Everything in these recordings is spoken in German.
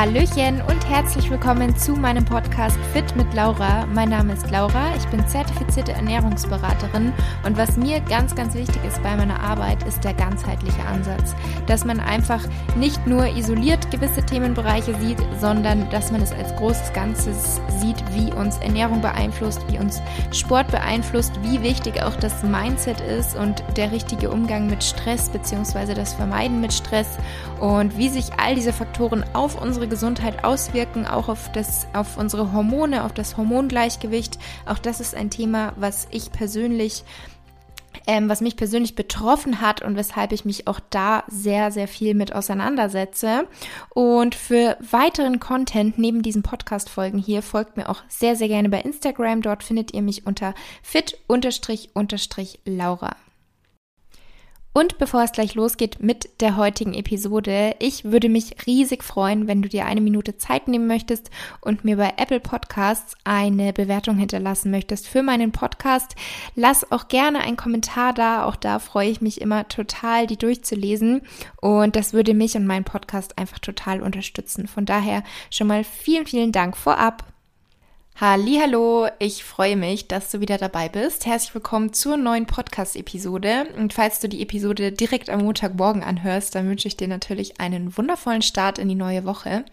Hallöchen und herzlich willkommen zu meinem Podcast Fit mit Laura. Mein Name ist Laura, ich bin zertifizierte Ernährungsberaterin und was mir ganz, ganz wichtig ist bei meiner Arbeit, ist der ganzheitliche Ansatz. Dass man einfach nicht nur isoliert gewisse Themenbereiche sieht, sondern dass man es als großes Ganzes sieht, wie uns Ernährung beeinflusst, wie uns Sport beeinflusst, wie wichtig auch das Mindset ist und der richtige Umgang mit Stress bzw. das Vermeiden mit Stress und wie sich all diese Faktoren auf unsere Gesundheit auswirken, auch auf, das, auf unsere Hormone, auf das Hormongleichgewicht. Auch das ist ein Thema, was ich persönlich ähm, was mich persönlich betroffen hat und weshalb ich mich auch da sehr, sehr viel mit auseinandersetze. Und für weiteren Content neben diesen Podcast-Folgen hier folgt mir auch sehr, sehr gerne bei Instagram. Dort findet ihr mich unter fit-laura. Und bevor es gleich losgeht mit der heutigen Episode, ich würde mich riesig freuen, wenn du dir eine Minute Zeit nehmen möchtest und mir bei Apple Podcasts eine Bewertung hinterlassen möchtest für meinen Podcast. Lass auch gerne einen Kommentar da, auch da freue ich mich immer total, die durchzulesen und das würde mich und meinen Podcast einfach total unterstützen. Von daher schon mal vielen, vielen Dank vorab. Hallo, ich freue mich, dass du wieder dabei bist. Herzlich willkommen zur neuen Podcast-Episode. Und falls du die Episode direkt am Montagmorgen anhörst, dann wünsche ich dir natürlich einen wundervollen Start in die neue Woche.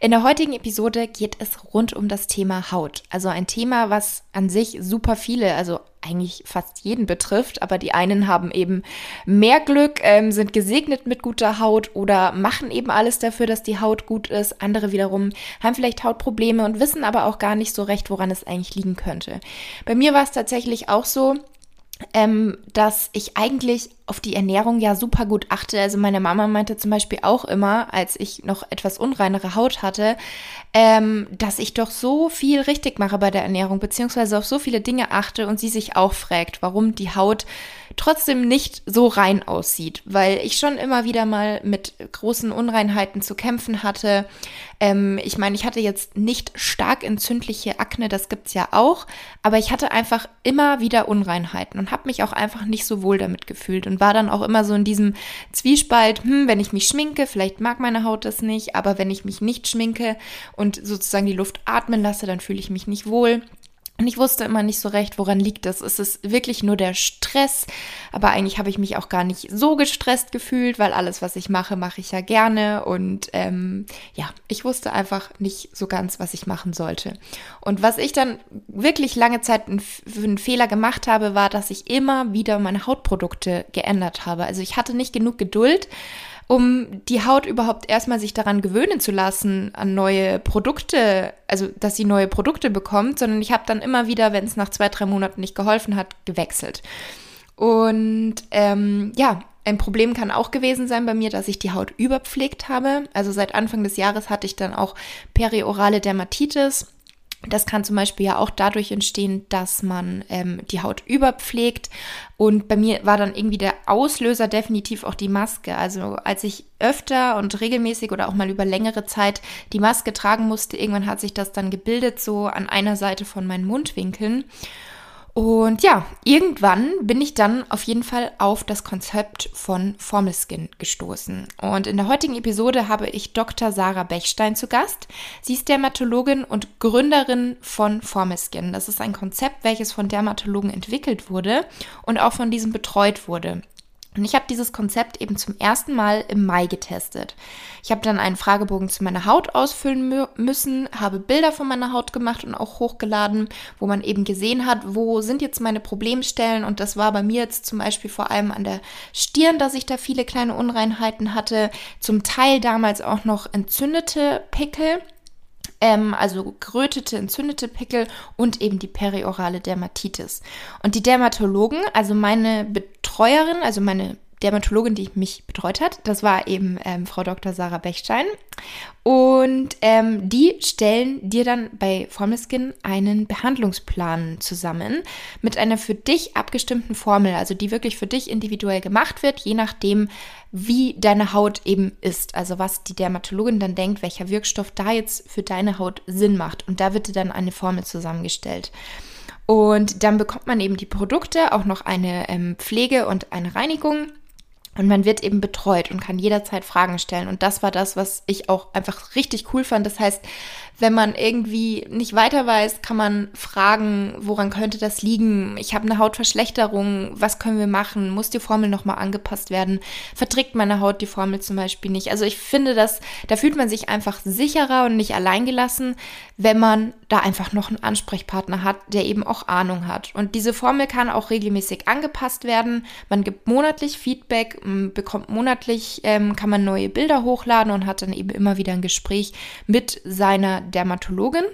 In der heutigen Episode geht es rund um das Thema Haut. Also ein Thema, was an sich super viele, also eigentlich fast jeden betrifft, aber die einen haben eben mehr Glück, ähm, sind gesegnet mit guter Haut oder machen eben alles dafür, dass die Haut gut ist. Andere wiederum haben vielleicht Hautprobleme und wissen aber auch gar nicht so recht, woran es eigentlich liegen könnte. Bei mir war es tatsächlich auch so, ähm, dass ich eigentlich auf die Ernährung ja super gut achte. Also meine Mama meinte zum Beispiel auch immer, als ich noch etwas unreinere Haut hatte, ähm, dass ich doch so viel richtig mache bei der Ernährung, beziehungsweise auf so viele Dinge achte und sie sich auch fragt, warum die Haut trotzdem nicht so rein aussieht, weil ich schon immer wieder mal mit großen Unreinheiten zu kämpfen hatte. Ähm, ich meine, ich hatte jetzt nicht stark entzündliche Akne, das gibt's ja auch, aber ich hatte einfach immer wieder Unreinheiten und habe mich auch einfach nicht so wohl damit gefühlt war dann auch immer so in diesem Zwiespalt, hm, wenn ich mich schminke, vielleicht mag meine Haut das nicht, aber wenn ich mich nicht schminke und sozusagen die Luft atmen lasse, dann fühle ich mich nicht wohl. Und ich wusste immer nicht so recht, woran liegt das. Ist es wirklich nur der Stress? Aber eigentlich habe ich mich auch gar nicht so gestresst gefühlt, weil alles, was ich mache, mache ich ja gerne. Und ähm, ja, ich wusste einfach nicht so ganz, was ich machen sollte. Und was ich dann wirklich lange Zeit für einen Fehler gemacht habe, war, dass ich immer wieder meine Hautprodukte geändert habe. Also ich hatte nicht genug Geduld um die Haut überhaupt erstmal sich daran gewöhnen zu lassen, an neue Produkte, also dass sie neue Produkte bekommt, sondern ich habe dann immer wieder, wenn es nach zwei, drei Monaten nicht geholfen hat, gewechselt. Und ähm, ja, ein Problem kann auch gewesen sein bei mir, dass ich die Haut überpflegt habe. Also seit Anfang des Jahres hatte ich dann auch periorale Dermatitis. Das kann zum Beispiel ja auch dadurch entstehen, dass man ähm, die Haut überpflegt. Und bei mir war dann irgendwie der Auslöser definitiv auch die Maske. Also als ich öfter und regelmäßig oder auch mal über längere Zeit die Maske tragen musste, irgendwann hat sich das dann gebildet, so an einer Seite von meinen Mundwinkeln. Und ja, irgendwann bin ich dann auf jeden Fall auf das Konzept von Formelskin gestoßen. Und in der heutigen Episode habe ich Dr. Sarah Bechstein zu Gast. Sie ist Dermatologin und Gründerin von Formelskin. Das ist ein Konzept, welches von Dermatologen entwickelt wurde und auch von diesem betreut wurde. Und ich habe dieses Konzept eben zum ersten Mal im Mai getestet. Ich habe dann einen Fragebogen zu meiner Haut ausfüllen müssen, habe Bilder von meiner Haut gemacht und auch hochgeladen, wo man eben gesehen hat, wo sind jetzt meine Problemstellen. Und das war bei mir jetzt zum Beispiel vor allem an der Stirn, dass ich da viele kleine Unreinheiten hatte. Zum Teil damals auch noch entzündete Pickel ähm, also gerötete, entzündete Pickel und eben die periorale Dermatitis. Und die Dermatologen, also meine Betreuerin, also meine Dermatologin, die mich betreut hat. Das war eben ähm, Frau Dr. Sarah Bechstein. Und ähm, die stellen dir dann bei Formelskin einen Behandlungsplan zusammen mit einer für dich abgestimmten Formel, also die wirklich für dich individuell gemacht wird, je nachdem, wie deine Haut eben ist. Also was die Dermatologin dann denkt, welcher Wirkstoff da jetzt für deine Haut Sinn macht. Und da wird dir dann eine Formel zusammengestellt. Und dann bekommt man eben die Produkte, auch noch eine ähm, Pflege und eine Reinigung Und man wird eben betreut und kann jederzeit Fragen stellen. Und das war das, was ich auch einfach richtig cool fand. Das heißt, wenn man irgendwie nicht weiter weiß, kann man fragen, woran könnte das liegen? Ich habe eine Hautverschlechterung, was können wir machen? Muss die Formel nochmal angepasst werden? Verträgt meine Haut die Formel zum Beispiel nicht? Also ich finde, dass da fühlt man sich einfach sicherer und nicht alleingelassen, wenn man da einfach noch einen Ansprechpartner hat, der eben auch Ahnung hat. Und diese Formel kann auch regelmäßig angepasst werden. Man gibt monatlich Feedback, bekommt monatlich, ähm, kann man neue Bilder hochladen und hat dann eben immer wieder ein Gespräch mit seiner Dermatologin.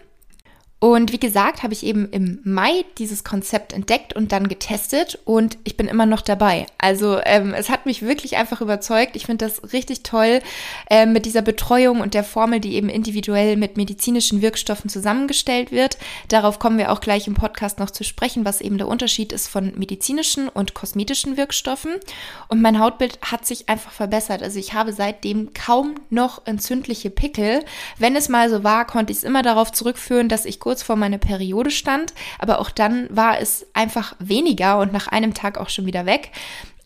Und wie gesagt, habe ich eben im Mai dieses Konzept entdeckt und dann getestet und ich bin immer noch dabei. Also ähm, es hat mich wirklich einfach überzeugt. Ich finde das richtig toll äh, mit dieser Betreuung und der Formel, die eben individuell mit medizinischen Wirkstoffen zusammengestellt wird. Darauf kommen wir auch gleich im Podcast noch zu sprechen, was eben der Unterschied ist von medizinischen und kosmetischen Wirkstoffen. Und mein Hautbild hat sich einfach verbessert. Also ich habe seitdem kaum noch entzündliche Pickel. Wenn es mal so war, konnte ich es immer darauf zurückführen, dass ich kurz vor meiner Periode stand, aber auch dann war es einfach weniger und nach einem Tag auch schon wieder weg.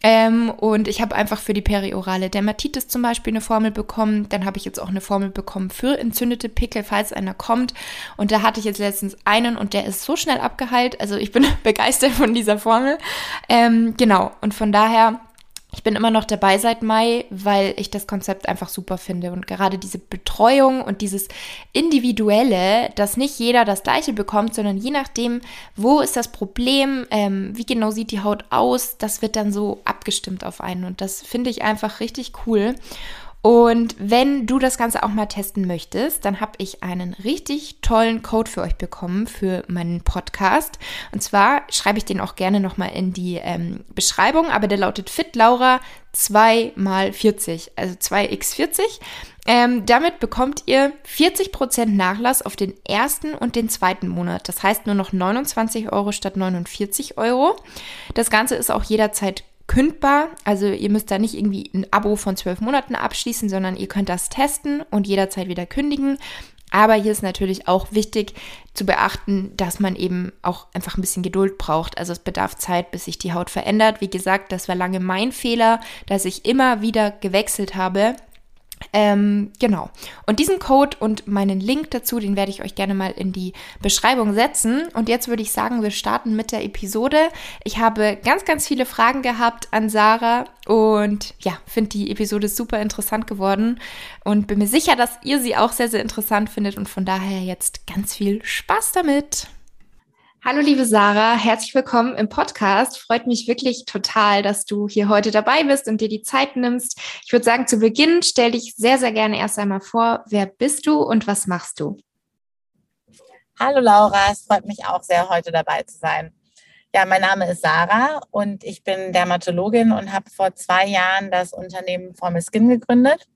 Ähm, und ich habe einfach für die periorale Dermatitis zum Beispiel eine Formel bekommen. Dann habe ich jetzt auch eine Formel bekommen für entzündete Pickel, falls einer kommt. Und da hatte ich jetzt letztens einen und der ist so schnell abgeheilt. Also ich bin begeistert von dieser Formel. Ähm, genau. Und von daher ich bin immer noch dabei seit Mai, weil ich das Konzept einfach super finde. Und gerade diese Betreuung und dieses Individuelle, dass nicht jeder das gleiche bekommt, sondern je nachdem, wo ist das Problem, ähm, wie genau sieht die Haut aus, das wird dann so abgestimmt auf einen. Und das finde ich einfach richtig cool. Und wenn du das Ganze auch mal testen möchtest, dann habe ich einen richtig tollen Code für euch bekommen für meinen Podcast. Und zwar schreibe ich den auch gerne nochmal in die ähm, Beschreibung, aber der lautet FitLaura 2 mal 40, also 2x40. Ähm, damit bekommt ihr 40% Nachlass auf den ersten und den zweiten Monat. Das heißt nur noch 29 Euro statt 49 Euro. Das Ganze ist auch jederzeit kündbar. Also ihr müsst da nicht irgendwie ein Abo von zwölf Monaten abschließen, sondern ihr könnt das testen und jederzeit wieder kündigen. Aber hier ist natürlich auch wichtig zu beachten, dass man eben auch einfach ein bisschen Geduld braucht. Also es bedarf Zeit, bis sich die Haut verändert. Wie gesagt, das war lange mein Fehler, dass ich immer wieder gewechselt habe ähm, genau. Und diesen Code und meinen Link dazu, den werde ich euch gerne mal in die Beschreibung setzen. Und jetzt würde ich sagen, wir starten mit der Episode. Ich habe ganz, ganz viele Fragen gehabt an Sarah und ja, finde die Episode super interessant geworden und bin mir sicher, dass ihr sie auch sehr, sehr interessant findet und von daher jetzt ganz viel Spaß damit. Hallo liebe Sarah, herzlich willkommen im Podcast. Freut mich wirklich total, dass du hier heute dabei bist und dir die Zeit nimmst. Ich würde sagen, zu Beginn stell dich sehr, sehr gerne erst einmal vor. Wer bist du und was machst du? Hallo Laura, es freut mich auch sehr, heute dabei zu sein. Ja, mein Name ist Sarah und ich bin Dermatologin und habe vor zwei Jahren das Unternehmen Formel Skin gegründet.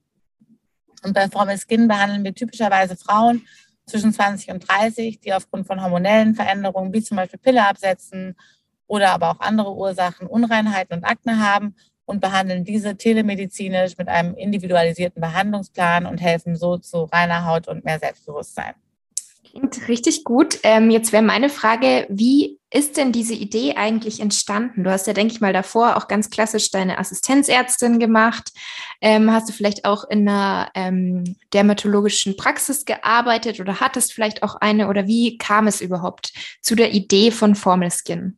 Und bei Formel Skin behandeln wir typischerweise Frauen zwischen 20 und 30, die aufgrund von hormonellen Veränderungen, wie zum Beispiel Pille absetzen oder aber auch andere Ursachen, Unreinheiten und Akne haben und behandeln diese telemedizinisch mit einem individualisierten Behandlungsplan und helfen so zu reiner Haut und mehr Selbstbewusstsein. Klingt richtig gut. Ähm, jetzt wäre meine Frage, wie ist denn diese Idee eigentlich entstanden? Du hast ja, denke ich mal, davor auch ganz klassisch deine Assistenzärztin gemacht. Ähm, hast du vielleicht auch in einer ähm, dermatologischen Praxis gearbeitet oder hattest vielleicht auch eine? Oder wie kam es überhaupt zu der Idee von Formel Skin?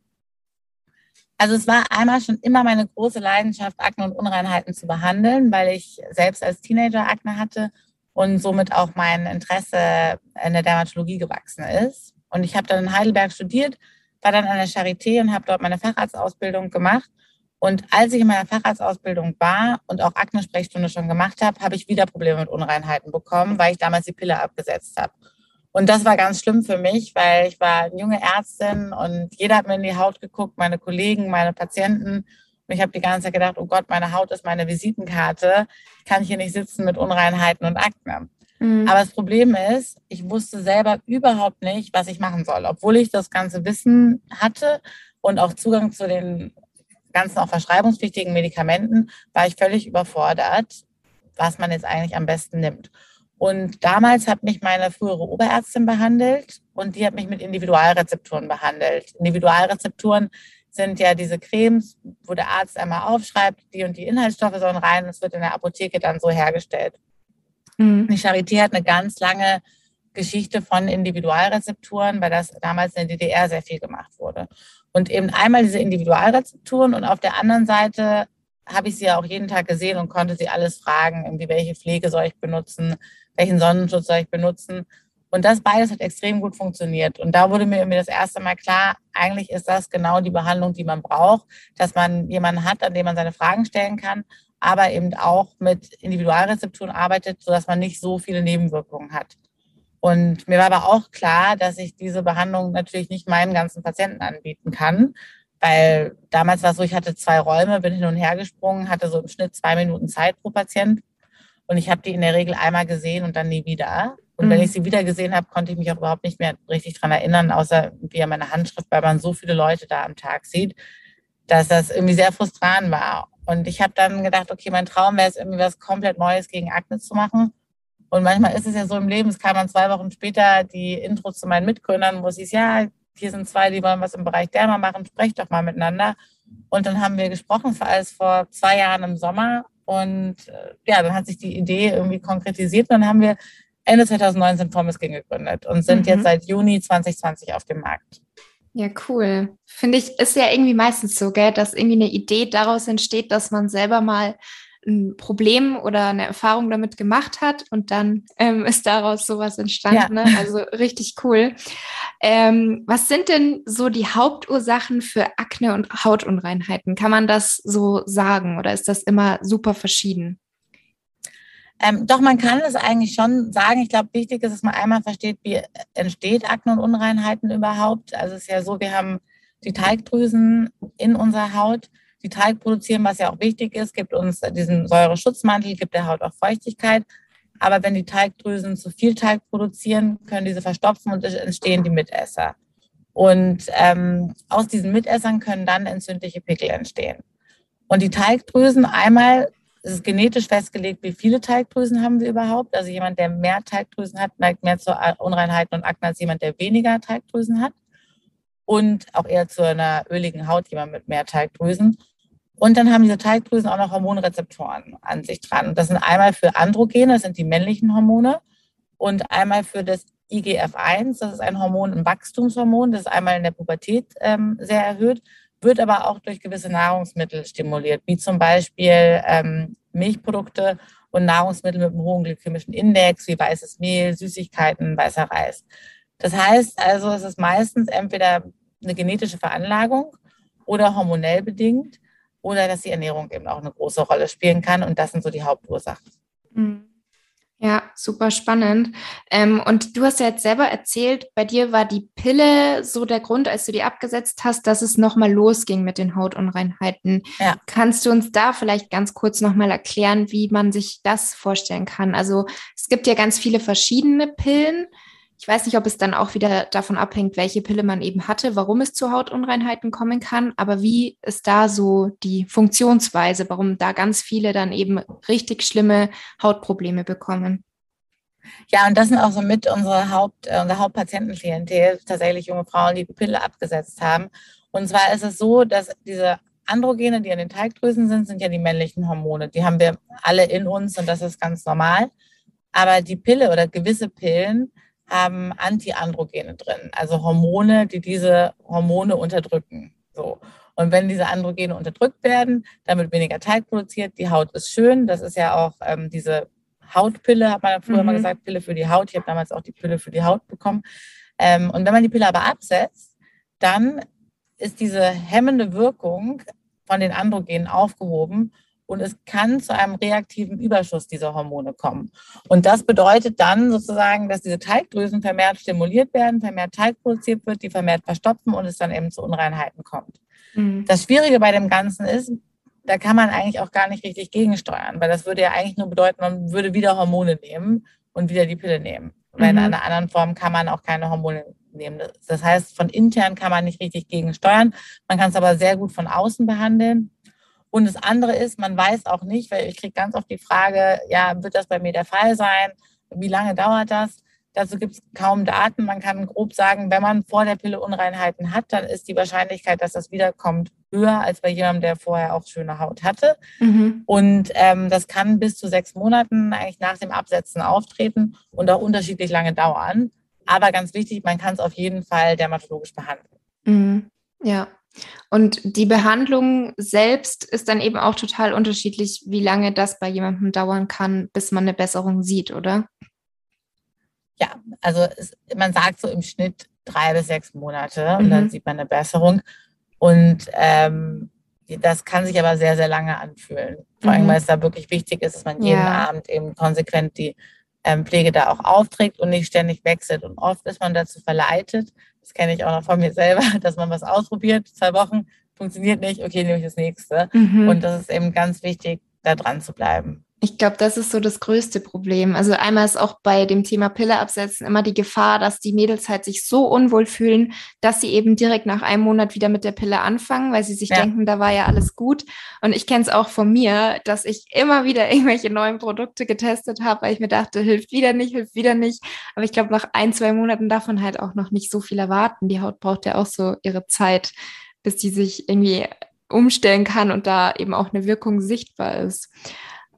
Also es war einmal schon immer meine große Leidenschaft, Akne und Unreinheiten zu behandeln, weil ich selbst als Teenager Akne hatte und somit auch mein Interesse in der Dermatologie gewachsen ist. Und ich habe dann in Heidelberg studiert, war dann an der Charité und habe dort meine Facharztausbildung gemacht. Und als ich in meiner Facharztausbildung war und auch Akne-Sprechstunde schon gemacht habe, habe ich wieder Probleme mit Unreinheiten bekommen, weil ich damals die Pille abgesetzt habe. Und das war ganz schlimm für mich, weil ich war eine junge Ärztin und jeder hat mir in die Haut geguckt, meine Kollegen, meine Patienten. Und ich habe die ganze Zeit gedacht, oh Gott, meine Haut ist meine Visitenkarte. Ich kann hier nicht sitzen mit Unreinheiten und Akne. Mhm. Aber das Problem ist, ich wusste selber überhaupt nicht, was ich machen soll. Obwohl ich das ganze Wissen hatte und auch Zugang zu den ganzen auch verschreibungspflichtigen Medikamenten, war ich völlig überfordert, was man jetzt eigentlich am besten nimmt. Und damals hat mich meine frühere Oberärztin behandelt und die hat mich mit Individualrezepturen behandelt. Individualrezepturen sind ja diese Cremes, wo der Arzt einmal aufschreibt, die und die Inhaltsstoffe sollen rein, und es wird in der Apotheke dann so hergestellt. Mhm. Die Charité hat eine ganz lange Geschichte von Individualrezepturen, weil das damals in der DDR sehr viel gemacht wurde. Und eben einmal diese Individualrezepturen und auf der anderen Seite habe ich sie ja auch jeden Tag gesehen und konnte sie alles fragen, irgendwie welche Pflege soll ich benutzen, welchen Sonnenschutz soll ich benutzen. Und das beides hat extrem gut funktioniert. Und da wurde mir das erste Mal klar, eigentlich ist das genau die Behandlung, die man braucht, dass man jemanden hat, an dem man seine Fragen stellen kann, aber eben auch mit Individualrezepturen arbeitet, sodass man nicht so viele Nebenwirkungen hat. Und mir war aber auch klar, dass ich diese Behandlung natürlich nicht meinen ganzen Patienten anbieten kann, weil damals war es so, ich hatte zwei Räume, bin hin und her gesprungen, hatte so im Schnitt zwei Minuten Zeit pro Patient. Und ich habe die in der Regel einmal gesehen und dann nie wieder. Und mhm. wenn ich sie wieder gesehen habe, konnte ich mich auch überhaupt nicht mehr richtig dran erinnern, außer via meine Handschrift, weil man so viele Leute da am Tag sieht, dass das irgendwie sehr frustrant war. Und ich habe dann gedacht, okay, mein Traum wäre es, irgendwie was komplett Neues gegen Akne zu machen. Und manchmal ist es ja so im Leben, es kam dann zwei Wochen später die Intro zu meinen Mitgründern, wo es hieß, ja, hier sind zwei, die wollen was im Bereich Derma machen, sprecht doch mal miteinander. Und dann haben wir gesprochen, war alles vor zwei Jahren im Sommer. Und äh, ja, dann hat sich die Idee irgendwie konkretisiert. Und dann haben wir Ende 2019 Formeskin gegründet und sind mhm. jetzt seit Juni 2020 auf dem Markt. Ja, cool. Finde ich, ist ja irgendwie meistens so, gell, dass irgendwie eine Idee daraus entsteht, dass man selber mal ein Problem oder eine Erfahrung damit gemacht hat und dann ähm, ist daraus sowas entstanden. Ja. Ne? Also richtig cool. Ähm, was sind denn so die Hauptursachen für Akne und Hautunreinheiten? Kann man das so sagen oder ist das immer super verschieden? Ähm, doch, man kann es eigentlich schon sagen. Ich glaube, wichtig ist, dass man einmal versteht, wie entsteht Akne und Unreinheiten überhaupt. Also es ist ja so, wir haben die Teigdrüsen in unserer Haut die Teig produzieren, was ja auch wichtig ist, gibt uns diesen Säureschutzmantel, gibt der Haut auch Feuchtigkeit. Aber wenn die Teigdrüsen zu viel Teig produzieren, können diese verstopfen und entstehen die Mitesser. Und ähm, aus diesen Mitessern können dann entzündliche Pickel entstehen. Und die Teigdrüsen, einmal ist es genetisch festgelegt, wie viele Teigdrüsen haben wir überhaupt. Also jemand, der mehr Teigdrüsen hat, neigt mehr zu Unreinheiten und Akne als jemand, der weniger Teigdrüsen hat. Und auch eher zu einer öligen Haut, jemand mit mehr Teigdrüsen. Und dann haben diese Teigdrüsen auch noch Hormonrezeptoren an sich dran. das sind einmal für Androgene, das sind die männlichen Hormone, und einmal für das IGF-1, das ist ein Hormon, ein Wachstumshormon, das ist einmal in der Pubertät ähm, sehr erhöht, wird aber auch durch gewisse Nahrungsmittel stimuliert, wie zum Beispiel ähm, Milchprodukte und Nahrungsmittel mit einem hohen glykämischen Index, wie weißes Mehl, Süßigkeiten, weißer Reis. Das heißt also, es ist meistens entweder eine genetische Veranlagung oder hormonell bedingt oder dass die Ernährung eben auch eine große Rolle spielen kann. Und das sind so die Hauptursachen. Mhm. Ja, super spannend. Ähm, und du hast ja jetzt selber erzählt, bei dir war die Pille so der Grund, als du die abgesetzt hast, dass es nochmal losging mit den Hautunreinheiten. Ja. Kannst du uns da vielleicht ganz kurz nochmal erklären, wie man sich das vorstellen kann? Also es gibt ja ganz viele verschiedene Pillen. Ich weiß nicht, ob es dann auch wieder davon abhängt, welche Pille man eben hatte, warum es zu Hautunreinheiten kommen kann, aber wie ist da so die Funktionsweise, warum da ganz viele dann eben richtig schlimme Hautprobleme bekommen? Ja, und das sind auch so mit unsere Haupt, äh, unser Hauptpatientenklientel, tatsächlich junge Frauen, die die Pille abgesetzt haben. Und zwar ist es so, dass diese Androgene, die an den Teigdrüsen sind, sind ja die männlichen Hormone. Die haben wir alle in uns und das ist ganz normal. Aber die Pille oder gewisse Pillen haben Antiandrogene drin, also Hormone, die diese Hormone unterdrücken. So. Und wenn diese Androgene unterdrückt werden, dann wird weniger Teig produziert, die Haut ist schön. Das ist ja auch ähm, diese Hautpille, hat man früher mhm. mal gesagt, Pille für die Haut. Ich habe damals auch die Pille für die Haut bekommen. Ähm, und wenn man die Pille aber absetzt, dann ist diese hemmende Wirkung von den Androgenen aufgehoben und es kann zu einem reaktiven Überschuss dieser Hormone kommen. Und das bedeutet dann sozusagen, dass diese Teigdrüsen vermehrt stimuliert werden, vermehrt Teig produziert wird, die vermehrt verstopfen und es dann eben zu Unreinheiten kommt. Mhm. Das Schwierige bei dem Ganzen ist, da kann man eigentlich auch gar nicht richtig gegensteuern, weil das würde ja eigentlich nur bedeuten, man würde wieder Hormone nehmen und wieder die Pille nehmen. Weil mhm. in einer anderen Form kann man auch keine Hormone nehmen. Das heißt, von intern kann man nicht richtig gegensteuern. Man kann es aber sehr gut von außen behandeln. Und das andere ist, man weiß auch nicht, weil ich kriege ganz oft die Frage, ja, wird das bei mir der Fall sein? Wie lange dauert das? Dazu gibt es kaum Daten. Man kann grob sagen, wenn man vor der Pille Unreinheiten hat, dann ist die Wahrscheinlichkeit, dass das wiederkommt, höher als bei jemandem, der vorher auch schöne Haut hatte. Mhm. Und ähm, das kann bis zu sechs Monaten eigentlich nach dem Absetzen auftreten und auch unterschiedlich lange dauern. Aber ganz wichtig, man kann es auf jeden Fall dermatologisch behandeln. Mhm. Ja. Und die Behandlung selbst ist dann eben auch total unterschiedlich, wie lange das bei jemandem dauern kann, bis man eine Besserung sieht, oder? Ja, also es, man sagt so im Schnitt drei bis sechs Monate und mhm. dann sieht man eine Besserung. Und ähm, das kann sich aber sehr, sehr lange anfühlen. Vor allem, mhm. weil es da wirklich wichtig ist, dass man jeden ja. Abend eben konsequent die ähm, Pflege da auch aufträgt und nicht ständig wechselt. Und oft ist man dazu verleitet, das kenne ich auch noch von mir selber, dass man was ausprobiert, zwei Wochen, funktioniert nicht, okay, nehme ich das nächste. Mhm. Und das ist eben ganz wichtig, da dran zu bleiben. Ich glaube, das ist so das größte Problem. Also einmal ist auch bei dem Thema Pille absetzen immer die Gefahr, dass die Mädels halt sich so unwohl fühlen, dass sie eben direkt nach einem Monat wieder mit der Pille anfangen, weil sie sich ja. denken, da war ja alles gut. Und ich kenne es auch von mir, dass ich immer wieder irgendwelche neuen Produkte getestet habe, weil ich mir dachte, hilft wieder nicht, hilft wieder nicht. Aber ich glaube, nach ein, zwei Monaten davon halt auch noch nicht so viel erwarten. Die Haut braucht ja auch so ihre Zeit, bis die sich irgendwie umstellen kann und da eben auch eine Wirkung sichtbar ist.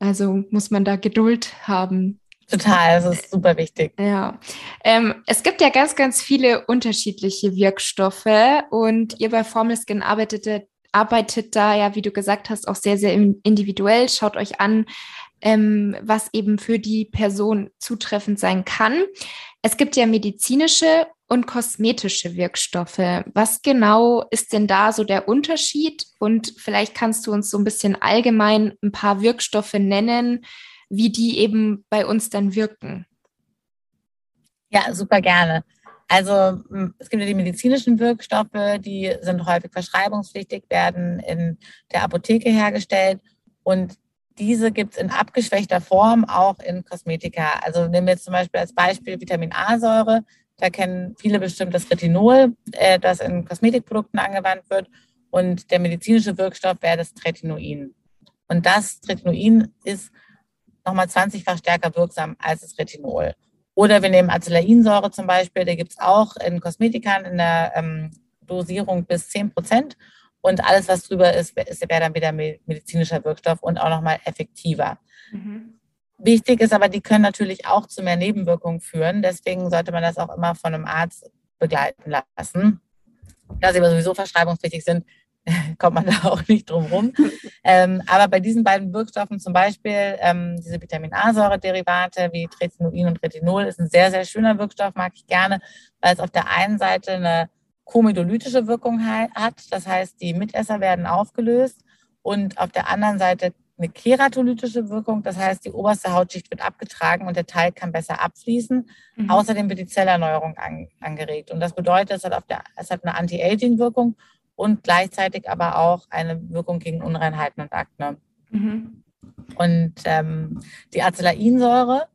Also muss man da Geduld haben. Total, das ist super wichtig. Ja. Ähm, es gibt ja ganz, ganz viele unterschiedliche Wirkstoffe und ihr bei Formel Skin arbeitet, arbeitet da ja, wie du gesagt hast, auch sehr, sehr individuell. Schaut euch an, ähm, was eben für die Person zutreffend sein kann. Es gibt ja medizinische und kosmetische Wirkstoffe. Was genau ist denn da so der Unterschied? Und vielleicht kannst du uns so ein bisschen allgemein ein paar Wirkstoffe nennen, wie die eben bei uns dann wirken. Ja, super gerne. Also es gibt ja die medizinischen Wirkstoffe, die sind häufig verschreibungspflichtig, werden in der Apotheke hergestellt und diese gibt es in abgeschwächter Form auch in Kosmetika. Also nehmen wir jetzt zum Beispiel als Beispiel Vitamin A-Säure. Da kennen viele bestimmt das Retinol, äh, das in Kosmetikprodukten angewandt wird. Und der medizinische Wirkstoff wäre das Tretinoin. Und das Tretinoin ist nochmal 20-fach stärker wirksam als das Retinol. Oder wir nehmen Acelainsäure zum Beispiel, der gibt es auch in Kosmetikern in der ähm, Dosierung bis 10 Prozent. Und alles, was drüber ist, wäre dann wieder medizinischer Wirkstoff und auch nochmal effektiver. Mhm. Wichtig ist aber, die können natürlich auch zu mehr Nebenwirkungen führen. Deswegen sollte man das auch immer von einem Arzt begleiten lassen. Da sie aber sowieso verschreibungspflichtig sind, kommt man da auch nicht drum rum. ähm, aber bei diesen beiden Wirkstoffen zum Beispiel, ähm, diese Vitamin A-Säure-Derivate wie Tretinoin und Retinol, ist ein sehr, sehr schöner Wirkstoff, mag ich gerne, weil es auf der einen Seite eine komedolytische Wirkung hat. Das heißt, die Mitesser werden aufgelöst und auf der anderen Seite eine keratolytische Wirkung, das heißt, die oberste Hautschicht wird abgetragen und der Teig kann besser abfließen. Mhm. Außerdem wird die Zellerneuerung an, angeregt. Und das bedeutet, es hat, auf der, es hat eine Anti-Aging-Wirkung und gleichzeitig aber auch eine Wirkung gegen Unreinheiten und Akne. Mhm. Und ähm, die Acelainsäure,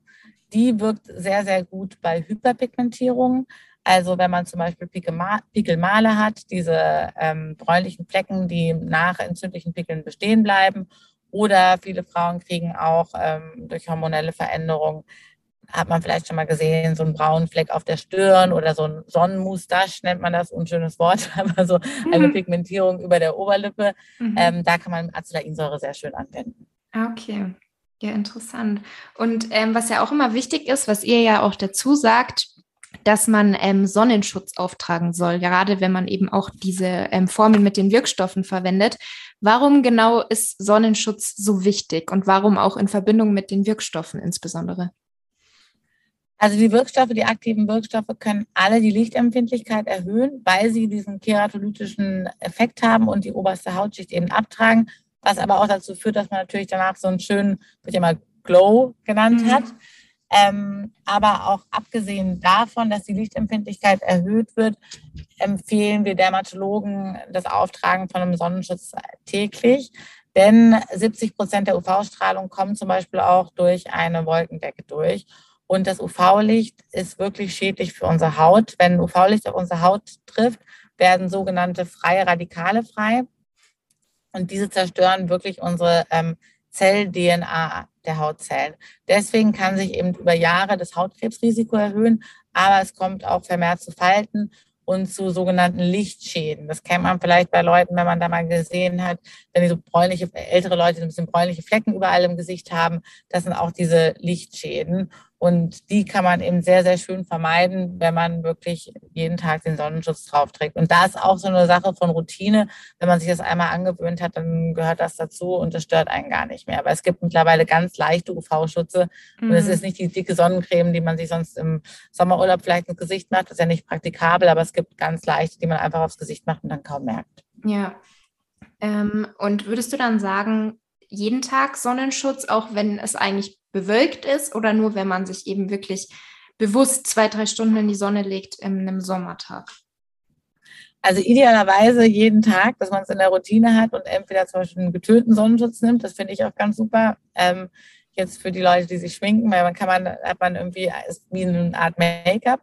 die wirkt sehr, sehr gut bei Hyperpigmentierung. Also wenn man zum Beispiel Pickelmale hat, diese ähm, bräunlichen Flecken, die nach entzündlichen Pickeln bestehen bleiben oder viele Frauen kriegen auch ähm, durch hormonelle Veränderungen, hat man vielleicht schon mal gesehen, so einen braunen Fleck auf der Stirn oder so ein Sonnenmustache nennt man das, unschönes Wort, aber so eine mhm. Pigmentierung über der Oberlippe. Mhm. Ähm, da kann man Acelainsäure sehr schön anwenden. Ah, okay. Ja, interessant. Und ähm, was ja auch immer wichtig ist, was ihr ja auch dazu sagt, dass man ähm, Sonnenschutz auftragen soll, gerade wenn man eben auch diese ähm, Formel mit den Wirkstoffen verwendet. Warum genau ist Sonnenschutz so wichtig und warum auch in Verbindung mit den Wirkstoffen insbesondere? Also die Wirkstoffe, die aktiven Wirkstoffe können alle die Lichtempfindlichkeit erhöhen, weil sie diesen keratolytischen Effekt haben und die oberste Hautschicht eben abtragen, was aber auch dazu führt, dass man natürlich danach so einen schönen, wird ja mal Glow genannt mhm. hat. Ähm, aber auch abgesehen davon, dass die Lichtempfindlichkeit erhöht wird, empfehlen wir Dermatologen das Auftragen von einem Sonnenschutz täglich. Denn 70 Prozent der UV-Strahlung kommt zum Beispiel auch durch eine Wolkendecke durch. Und das UV-Licht ist wirklich schädlich für unsere Haut. Wenn UV-Licht auf unsere Haut trifft, werden sogenannte freie Radikale frei. Und diese zerstören wirklich unsere ähm, Zell-DNA. Der Hautzellen. Deswegen kann sich eben über Jahre das Hautkrebsrisiko erhöhen, aber es kommt auch vermehrt zu Falten und zu sogenannten Lichtschäden. Das kennt man vielleicht bei Leuten, wenn man da mal gesehen hat, wenn die so bräunliche, ältere Leute ein bisschen bräunliche Flecken überall im Gesicht haben. Das sind auch diese Lichtschäden. Und die kann man eben sehr, sehr schön vermeiden, wenn man wirklich jeden Tag den Sonnenschutz drauf trägt. Und da ist auch so eine Sache von Routine. Wenn man sich das einmal angewöhnt hat, dann gehört das dazu und das stört einen gar nicht mehr. Aber es gibt mittlerweile ganz leichte UV-Schutze. Mhm. Und es mhm. ist nicht die dicke Sonnencreme, die man sich sonst im Sommerurlaub vielleicht ins Gesicht macht. Das ist ja nicht praktikabel, aber es gibt ganz leichte, die man einfach aufs Gesicht macht und dann kaum merkt. Ja. Ähm, und würdest du dann sagen, jeden Tag Sonnenschutz, auch wenn es eigentlich bewölkt ist oder nur, wenn man sich eben wirklich bewusst zwei, drei Stunden in die Sonne legt in einem Sommertag? Also idealerweise jeden Tag, dass man es in der Routine hat und entweder zum Beispiel einen getönten Sonnenschutz nimmt, das finde ich auch ganz super. Ähm, jetzt für die Leute, die sich schminken, weil man kann man, hat man irgendwie ist wie eine Art Make-up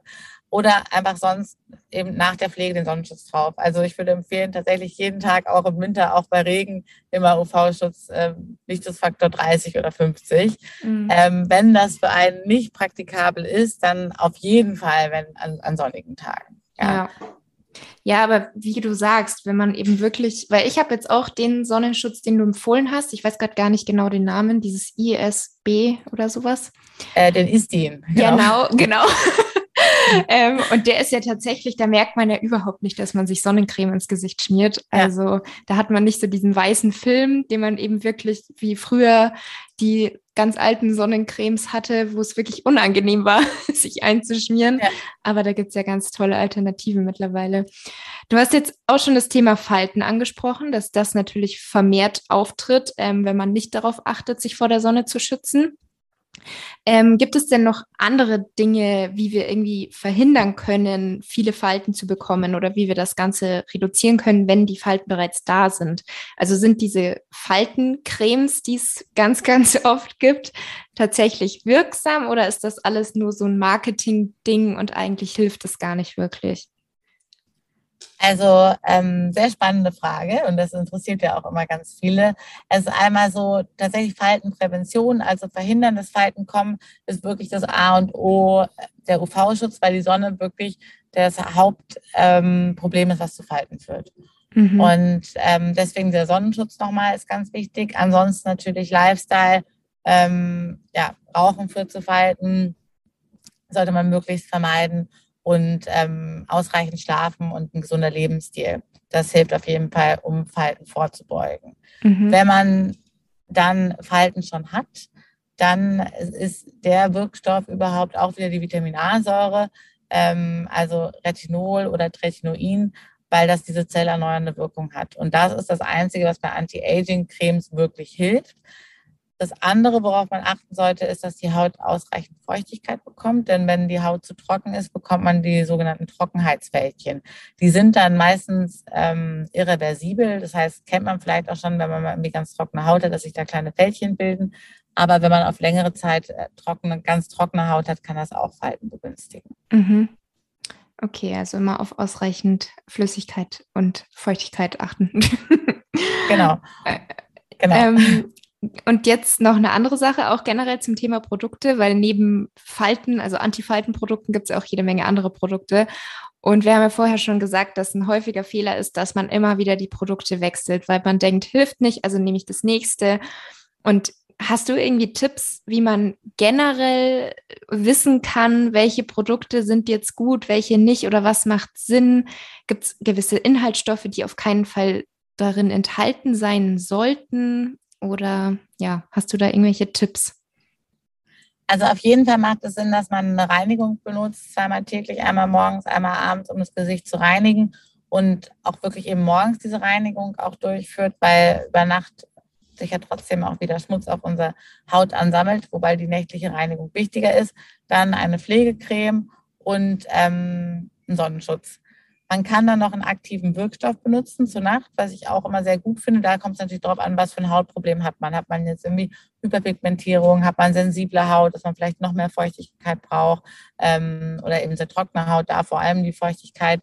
oder einfach sonst eben nach der Pflege den Sonnenschutz drauf. Also ich würde empfehlen, tatsächlich jeden Tag, auch im Winter, auch bei Regen, immer UV-Schutz, äh, Lichtschutzfaktor 30 oder 50. Mhm. Ähm, wenn das für einen nicht praktikabel ist, dann auf jeden Fall, wenn an, an sonnigen Tagen. Ja. ja. Ja, aber wie du sagst, wenn man eben wirklich, weil ich habe jetzt auch den Sonnenschutz, den du empfohlen hast, ich weiß gerade gar nicht genau den Namen, dieses ISB oder sowas. Äh, den ISDIN. Genau, genau. genau. ähm, und der ist ja tatsächlich, da merkt man ja überhaupt nicht, dass man sich Sonnencreme ins Gesicht schmiert. Also ja. da hat man nicht so diesen weißen Film, den man eben wirklich wie früher die ganz alten Sonnencremes hatte, wo es wirklich unangenehm war, sich einzuschmieren. Ja. Aber da gibt es ja ganz tolle Alternativen mittlerweile. Du hast jetzt auch schon das Thema Falten angesprochen, dass das natürlich vermehrt auftritt, ähm, wenn man nicht darauf achtet, sich vor der Sonne zu schützen. Ähm, gibt es denn noch andere Dinge, wie wir irgendwie verhindern können, viele Falten zu bekommen oder wie wir das Ganze reduzieren können, wenn die Falten bereits da sind? Also sind diese Faltencremes, die es ganz, ganz oft gibt, tatsächlich wirksam oder ist das alles nur so ein Marketing-Ding und eigentlich hilft es gar nicht wirklich? Also ähm, sehr spannende Frage und das interessiert ja auch immer ganz viele. Es ist einmal so tatsächlich Faltenprävention, also verhindern, dass Falten kommen, ist wirklich das A und O der UV-Schutz, weil die Sonne wirklich das Hauptproblem ähm, ist, was zu Falten führt. Mhm. Und ähm, deswegen der Sonnenschutz nochmal ist ganz wichtig. Ansonsten natürlich Lifestyle, ähm, ja, Rauchen führt zu Falten, sollte man möglichst vermeiden und ähm, ausreichend schlafen und ein gesunder Lebensstil. Das hilft auf jeden Fall, um Falten vorzubeugen. Mhm. Wenn man dann Falten schon hat, dann ist der Wirkstoff überhaupt auch wieder die Vitamin A-Säure, ähm, also Retinol oder Tretinoin, weil das diese zellerneuernde Wirkung hat. Und das ist das Einzige, was bei Anti-Aging-Cremes wirklich hilft. Das andere, worauf man achten sollte, ist, dass die Haut ausreichend Feuchtigkeit bekommt. Denn wenn die Haut zu trocken ist, bekommt man die sogenannten Trockenheitsfältchen. Die sind dann meistens ähm, irreversibel. Das heißt, kennt man vielleicht auch schon, wenn man mal irgendwie ganz trockene Haut hat, dass sich da kleine Fältchen bilden. Aber wenn man auf längere Zeit äh, trockene, ganz trockene Haut hat, kann das auch Falten begünstigen. Mhm. Okay, also immer auf ausreichend Flüssigkeit und Feuchtigkeit achten. genau. Äh, genau. Ähm, und jetzt noch eine andere Sache, auch generell zum Thema Produkte, weil neben Falten, also Antifaltenprodukten, gibt es auch jede Menge andere Produkte. Und wir haben ja vorher schon gesagt, dass ein häufiger Fehler ist, dass man immer wieder die Produkte wechselt, weil man denkt, hilft nicht, also nehme ich das nächste. Und hast du irgendwie Tipps, wie man generell wissen kann, welche Produkte sind jetzt gut, welche nicht oder was macht Sinn? Gibt es gewisse Inhaltsstoffe, die auf keinen Fall darin enthalten sein sollten? Oder ja, hast du da irgendwelche Tipps? Also auf jeden Fall macht es Sinn, dass man eine Reinigung benutzt, zweimal täglich, einmal morgens, einmal abends, um das Gesicht zu reinigen und auch wirklich eben morgens diese Reinigung auch durchführt, weil über Nacht sich ja trotzdem auch wieder Schmutz auf unserer Haut ansammelt, wobei die nächtliche Reinigung wichtiger ist. Dann eine Pflegecreme und ähm, einen Sonnenschutz. Man kann dann noch einen aktiven Wirkstoff benutzen zur Nacht, was ich auch immer sehr gut finde. Da kommt es natürlich darauf an, was für ein Hautproblem hat man. Hat man jetzt irgendwie Hyperpigmentierung, hat man sensible Haut, dass man vielleicht noch mehr Feuchtigkeit braucht ähm, oder eben sehr trockene Haut, da vor allem die Feuchtigkeit.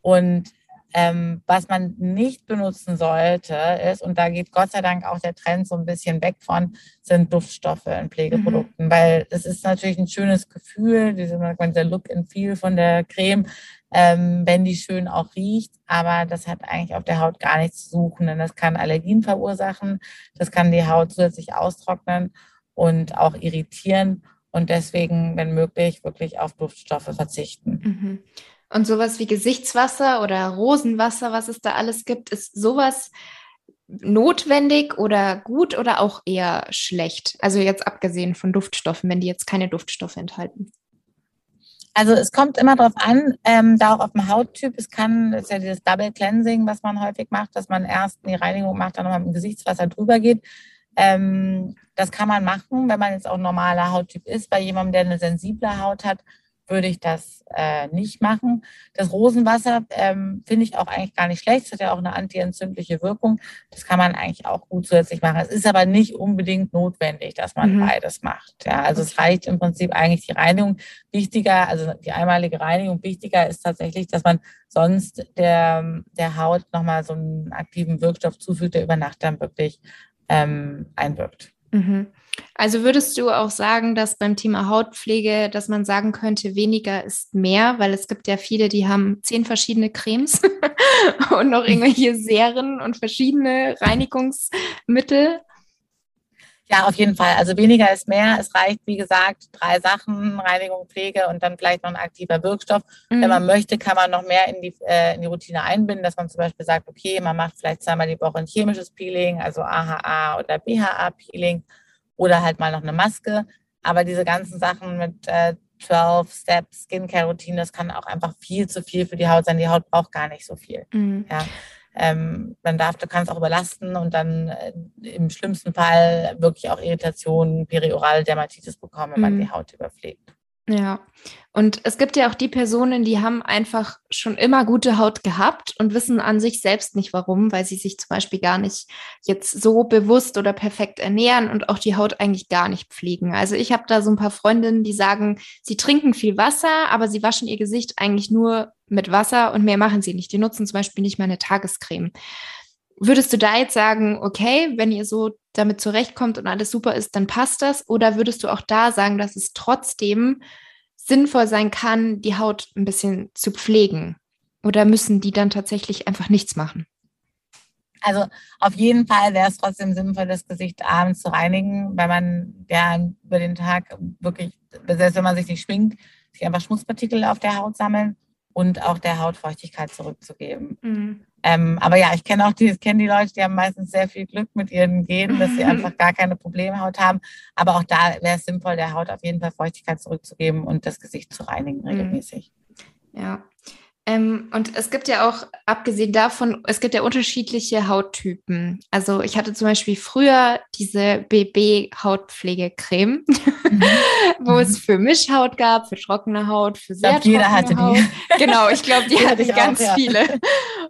Und Ähm, was man nicht benutzen sollte, ist, und da geht Gott sei Dank auch der Trend so ein bisschen weg von, sind Duftstoffe in Pflegeprodukten, mhm. weil es ist natürlich ein schönes Gefühl, diese, dieser Look and Feel von der Creme, ähm, wenn die schön auch riecht, aber das hat eigentlich auf der Haut gar nichts zu suchen, denn das kann Allergien verursachen, das kann die Haut zusätzlich austrocknen und auch irritieren und deswegen, wenn möglich, wirklich auf Duftstoffe verzichten. Mhm. Und sowas wie Gesichtswasser oder Rosenwasser, was es da alles gibt, ist sowas notwendig oder gut oder auch eher schlecht? Also jetzt abgesehen von Duftstoffen, wenn die jetzt keine Duftstoffe enthalten. Also es kommt immer darauf an, ähm, da auch auf dem Hauttyp. Es kann, das ist ja dieses Double Cleansing, was man häufig macht, dass man erst die Reinigung macht, dann nochmal mit dem Gesichtswasser drüber geht. Ähm, das kann man machen, wenn man jetzt auch normaler Hauttyp ist. Bei jemandem, der eine sensible Haut hat, würde ich das äh, nicht machen. Das Rosenwasser ähm, finde ich auch eigentlich gar nicht schlecht. Es hat ja auch eine antientzündliche Wirkung. Das kann man eigentlich auch gut zusätzlich machen. Es ist aber nicht unbedingt notwendig, dass man mhm. beides macht. Ja, also es reicht im Prinzip eigentlich die Reinigung. Wichtiger, also die einmalige Reinigung, wichtiger ist tatsächlich, dass man sonst der, der Haut nochmal so einen aktiven Wirkstoff zufügt, der über Nacht dann wirklich ähm, einwirkt. Mhm. Also würdest du auch sagen, dass beim Thema Hautpflege, dass man sagen könnte, weniger ist mehr, weil es gibt ja viele, die haben zehn verschiedene Cremes und noch irgendwelche Serien und verschiedene Reinigungsmittel. Ja, auf jeden Fall. Also weniger ist mehr. Es reicht, wie gesagt, drei Sachen, Reinigung, Pflege und dann vielleicht noch ein aktiver Wirkstoff. Mhm. Wenn man möchte, kann man noch mehr in die, äh, in die Routine einbinden, dass man zum Beispiel sagt, okay, man macht vielleicht zweimal die Woche ein chemisches Peeling, also AHA oder BHA-Peeling oder halt mal noch eine Maske. Aber diese ganzen Sachen mit äh, 12 Steps Skincare-Routine, das kann auch einfach viel zu viel für die Haut sein. Die Haut braucht gar nicht so viel. Mhm. Ja. Ähm, man darf, du kannst auch überlasten und dann äh, im schlimmsten Fall wirklich auch Irritationen, periorale Dermatitis bekommen, wenn man mhm. die Haut überpflegt. Ja, und es gibt ja auch die Personen, die haben einfach schon immer gute Haut gehabt und wissen an sich selbst nicht warum, weil sie sich zum Beispiel gar nicht jetzt so bewusst oder perfekt ernähren und auch die Haut eigentlich gar nicht pflegen. Also ich habe da so ein paar Freundinnen, die sagen, sie trinken viel Wasser, aber sie waschen ihr Gesicht eigentlich nur mit Wasser und mehr machen sie nicht. Die nutzen zum Beispiel nicht mal eine Tagescreme. Würdest du da jetzt sagen, okay, wenn ihr so damit zurechtkommt und alles super ist, dann passt das? Oder würdest du auch da sagen, dass es trotzdem sinnvoll sein kann, die Haut ein bisschen zu pflegen? Oder müssen die dann tatsächlich einfach nichts machen? Also auf jeden Fall wäre es trotzdem sinnvoll, das Gesicht abends zu reinigen, weil man ja über den Tag wirklich, selbst wenn man sich nicht schminkt, sich einfach Schmutzpartikel auf der Haut sammeln und auch der Haut Feuchtigkeit zurückzugeben. Mhm. Ähm, aber ja, ich kenne auch die, kenne die Leute, die haben meistens sehr viel Glück mit ihren Genen, dass sie einfach gar keine Problemhaut haben. Aber auch da wäre es sinnvoll, der Haut auf jeden Fall Feuchtigkeit zurückzugeben und das Gesicht zu reinigen mhm. regelmäßig. Ja, ähm, und es gibt ja auch, abgesehen davon, es gibt ja unterschiedliche Hauttypen. Also ich hatte zum Beispiel früher diese BB-Hautpflegecreme, mhm. wo mhm. es für Mischhaut gab, für trockene Haut, für sehr ich glaub, trockene hatte Haut. Die. Genau, ich glaube, die, die hatte ich ganz auch, ja. viele.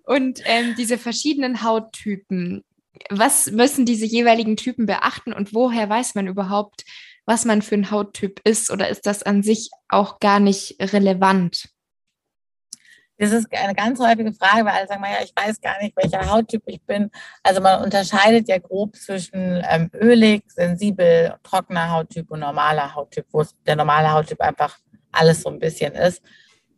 Und ähm, diese verschiedenen Hauttypen, was müssen diese jeweiligen Typen beachten und woher weiß man überhaupt, was man für ein Hauttyp ist oder ist das an sich auch gar nicht relevant? Das ist eine ganz häufige Frage, weil alle sagen, ja, ich weiß gar nicht, welcher Hauttyp ich bin. Also man unterscheidet ja grob zwischen ähm, ölig, sensibel, trockener Hauttyp und normaler Hauttyp, wo der normale Hauttyp einfach alles so ein bisschen ist.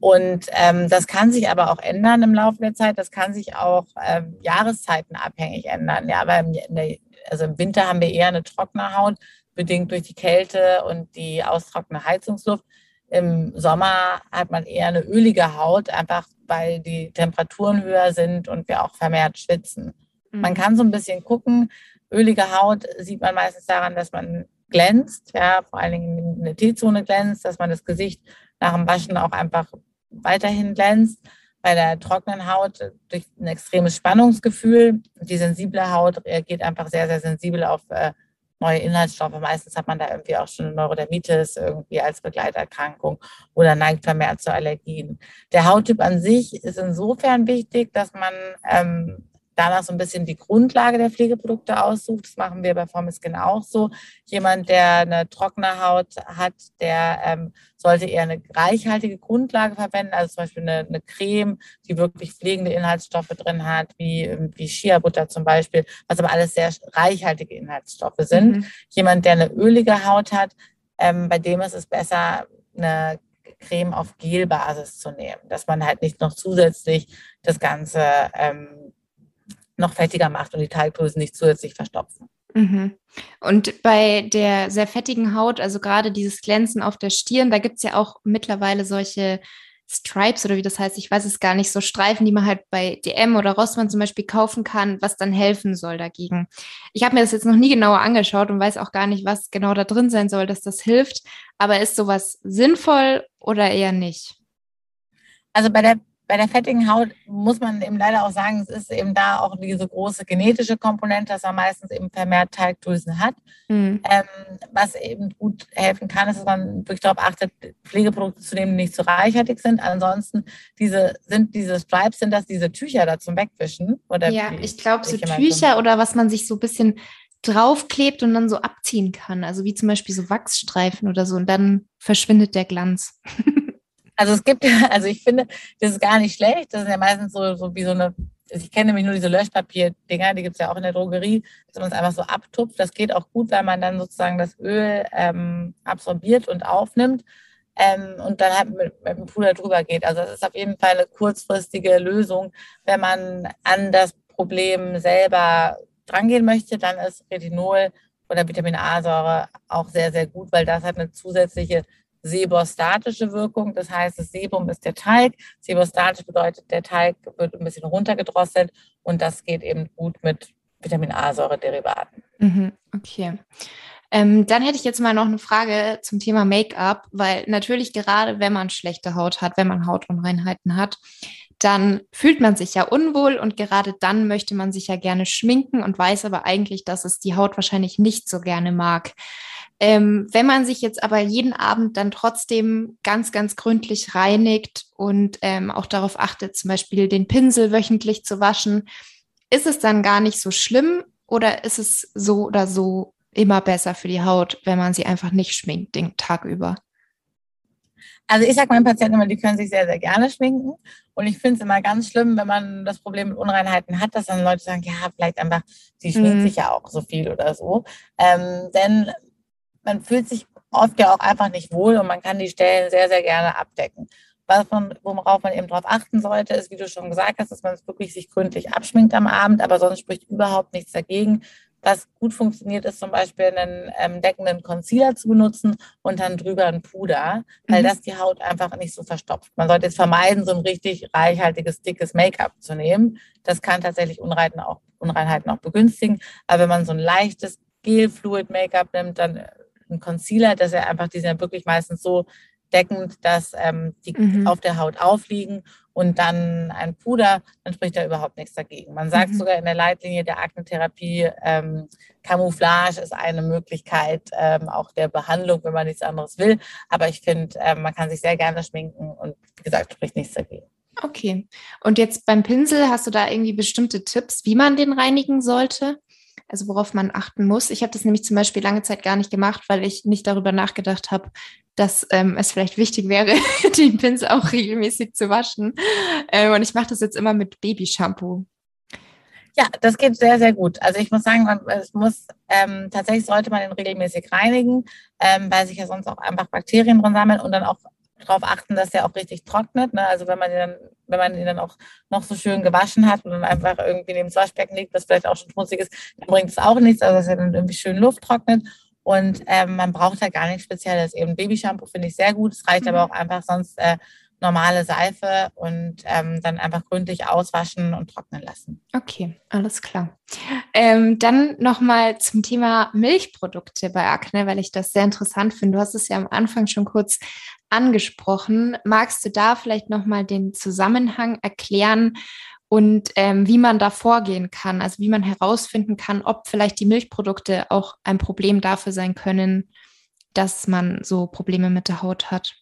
Und ähm, das kann sich aber auch ändern im Laufe der Zeit. Das kann sich auch ähm, jahreszeitenabhängig ändern. Ja, weil im, der, also im Winter haben wir eher eine trockene Haut, bedingt durch die Kälte und die austrocknende Heizungsluft. Im Sommer hat man eher eine ölige Haut, einfach weil die Temperaturen höher sind und wir auch vermehrt schwitzen. Mhm. Man kann so ein bisschen gucken. Ölige Haut sieht man meistens daran, dass man glänzt, ja, vor allen Dingen in der T-Zone glänzt, dass man das Gesicht nach dem Waschen auch einfach weiterhin glänzt. Bei der trockenen Haut durch ein extremes Spannungsgefühl. Die sensible Haut reagiert einfach sehr, sehr sensibel auf äh, neue Inhaltsstoffe. Meistens hat man da irgendwie auch schon eine Neurodermitis irgendwie als Begleiterkrankung oder neigt vermehrt zu Allergien. Der Hauttyp an sich ist insofern wichtig, dass man ähm, danach so ein bisschen die Grundlage der Pflegeprodukte aussucht. Das machen wir bei Formiskin auch so. Jemand, der eine trockene Haut hat, der ähm, sollte eher eine reichhaltige Grundlage verwenden, also zum Beispiel eine, eine Creme, die wirklich pflegende Inhaltsstoffe drin hat, wie, wie Shea-Butter zum Beispiel, was aber alles sehr reichhaltige Inhaltsstoffe sind. Mhm. Jemand, der eine ölige Haut hat, ähm, bei dem ist es besser, eine Creme auf Gelbasis zu nehmen, dass man halt nicht noch zusätzlich das Ganze ähm, noch fettiger macht und die Teigdrüsen nicht zusätzlich verstopfen. Mhm. Und bei der sehr fettigen Haut, also gerade dieses Glänzen auf der Stirn, da gibt es ja auch mittlerweile solche Stripes oder wie das heißt, ich weiß es gar nicht, so Streifen, die man halt bei DM oder Rossmann zum Beispiel kaufen kann, was dann helfen soll dagegen. Ich habe mir das jetzt noch nie genauer angeschaut und weiß auch gar nicht, was genau da drin sein soll, dass das hilft. Aber ist sowas sinnvoll oder eher nicht? Also bei der bei der fettigen Haut muss man eben leider auch sagen, es ist eben da auch diese große genetische Komponente, dass man meistens eben vermehrt Teigdrüsen hat. Mhm. Ähm, was eben gut helfen kann, ist, dass man wirklich darauf achtet, Pflegeprodukte zu nehmen, die nicht zu reichhaltig sind. Ansonsten diese, sind diese Stripes, sind das diese Tücher da zum Wegwischen? Oder ja, ich glaube so Tücher oder was man sich so ein bisschen draufklebt und dann so abziehen kann. Also wie zum Beispiel so Wachsstreifen oder so und dann verschwindet der Glanz. Also es gibt, also ich finde, das ist gar nicht schlecht. Das ist ja meistens so, so wie so eine, ich kenne nämlich nur diese Löschpapier-Dinger, die gibt es ja auch in der Drogerie, dass man es einfach so abtupft. Das geht auch gut, weil man dann sozusagen das Öl ähm, absorbiert und aufnimmt ähm, und dann halt mit, mit dem Puder drüber geht. Also das ist auf jeden Fall eine kurzfristige Lösung. Wenn man an das Problem selber drangehen möchte, dann ist Retinol oder Vitamin A-Säure auch sehr, sehr gut, weil das hat eine zusätzliche sebostatische Wirkung. Das heißt, das Sebum ist der Teig. Sebostatisch bedeutet, der Teig wird ein bisschen runtergedrosselt und das geht eben gut mit Vitamin A-Säure-Derivaten. Mhm, okay. Ähm, dann hätte ich jetzt mal noch eine Frage zum Thema Make-up, weil natürlich gerade wenn man schlechte Haut hat, wenn man Hautunreinheiten hat, dann fühlt man sich ja unwohl und gerade dann möchte man sich ja gerne schminken und weiß aber eigentlich, dass es die Haut wahrscheinlich nicht so gerne mag. Ähm, wenn man sich jetzt aber jeden Abend dann trotzdem ganz, ganz gründlich reinigt und ähm, auch darauf achtet, zum Beispiel den Pinsel wöchentlich zu waschen, ist es dann gar nicht so schlimm oder ist es so oder so immer besser für die Haut, wenn man sie einfach nicht schminkt den Tag über? Also ich sage meinen Patienten immer, die können sich sehr, sehr gerne schminken. Und ich finde es immer ganz schlimm, wenn man das Problem mit Unreinheiten hat, dass dann Leute sagen, ja, vielleicht einfach, sie schminkt mhm. sich ja auch so viel oder so. Ähm, denn man fühlt sich oft ja auch einfach nicht wohl und man kann die Stellen sehr, sehr gerne abdecken. Was man, worauf man eben darauf achten sollte, ist, wie du schon gesagt hast, dass man es wirklich sich gründlich abschminkt am Abend, aber sonst spricht überhaupt nichts dagegen. Was gut funktioniert, ist zum Beispiel einen ähm, deckenden Concealer zu benutzen und dann drüber ein Puder, weil mhm. das die Haut einfach nicht so verstopft. Man sollte jetzt vermeiden, so ein richtig reichhaltiges, dickes Make-up zu nehmen. Das kann tatsächlich Unreinheiten auch, Unreinheiten auch begünstigen. Aber wenn man so ein leichtes Gel-Fluid-Make-up nimmt, dann ein Concealer, dass er einfach, die sind ja wirklich meistens so deckend, dass ähm, die mhm. auf der Haut aufliegen und dann ein Puder, dann spricht da überhaupt nichts dagegen. Man sagt mhm. sogar in der Leitlinie der Aknetherapie, ähm, Camouflage ist eine Möglichkeit ähm, auch der Behandlung, wenn man nichts anderes will. Aber ich finde, ähm, man kann sich sehr gerne schminken und wie gesagt, spricht nichts dagegen. Okay. Und jetzt beim Pinsel, hast du da irgendwie bestimmte Tipps, wie man den reinigen sollte? Also worauf man achten muss. Ich habe das nämlich zum Beispiel lange Zeit gar nicht gemacht, weil ich nicht darüber nachgedacht habe, dass ähm, es vielleicht wichtig wäre, den Pinsel auch regelmäßig zu waschen. Ähm, und ich mache das jetzt immer mit Babyshampoo. Ja, das geht sehr, sehr gut. Also ich muss sagen, man, es muss ähm, tatsächlich sollte man den regelmäßig reinigen, ähm, weil sich ja sonst auch einfach Bakterien drin sammeln und dann auch darauf achten, dass der auch richtig trocknet. Ne? Also wenn man, ihn dann, wenn man ihn dann auch noch so schön gewaschen hat und dann einfach irgendwie neben das Waschbecken liegt, das vielleicht auch schon schmutzig ist, dann bringt es auch nichts, also dass er dann irgendwie schön Luft trocknet. Und ähm, man braucht da gar nichts Spezielles. Eben Babyshampoo finde ich sehr gut. Es reicht mhm. aber auch einfach sonst äh, normale Seife und ähm, dann einfach gründlich auswaschen und trocknen lassen. Okay, alles klar. Ähm, dann nochmal zum Thema Milchprodukte bei Akne, weil ich das sehr interessant finde. Du hast es ja am Anfang schon kurz angesprochen. Magst du da vielleicht nochmal den Zusammenhang erklären und ähm, wie man da vorgehen kann? Also wie man herausfinden kann, ob vielleicht die Milchprodukte auch ein Problem dafür sein können, dass man so Probleme mit der Haut hat.